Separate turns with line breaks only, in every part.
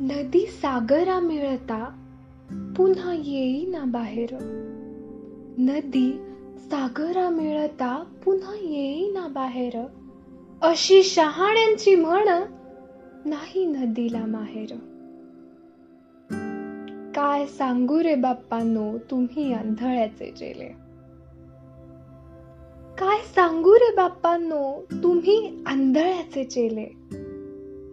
नदी सागरा मिळता पुन्हा येईना बाहेर. नदी सागरा मिळता पुन्हा येईना बाहेर. अशी शहाण्यांची म्हण नाही नदीला माहेर. काय सांगू रे बाप्पांनो तुम्ही आंधळ्याचे चेले काय सांगू रे बाप्पांनो तुम्ही आंधळ्याचे चेले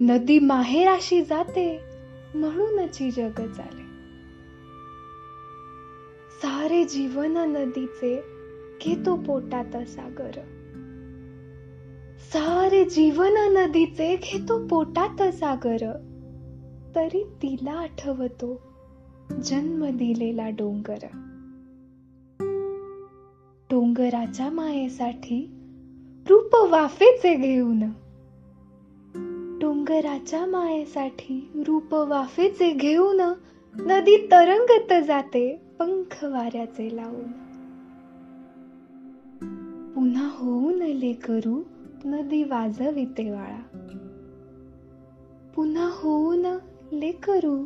नदी माहेराशी जाते म्हणूनच ही जग चाले सारे जीवन नदीचे घेतो पोटात सागर सारे जीवन नदीचे घेतो पोटात सागर तरी तिला आठवतो जन्म दिलेला डोंगर. डोंगराच्या मायेसाठी रूप वाफेचे घेऊन डोंगराच्या मायेसाठी रूप वाफेचे घेऊन नदी तरंगत जाते पंख वाऱ्याचे लावून. पुन्हा होऊन लेकरू नदी वाजविते वाळा. पुन्हा होऊन ले करू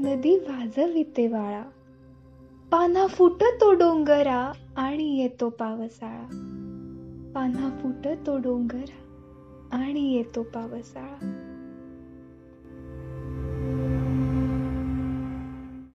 नदी वाजविते वाळा. पाना फुटतो डोंगरा आणि येतो पावसाळा. पाना फुटतो डोंगरा आणि येतो पावसाळा.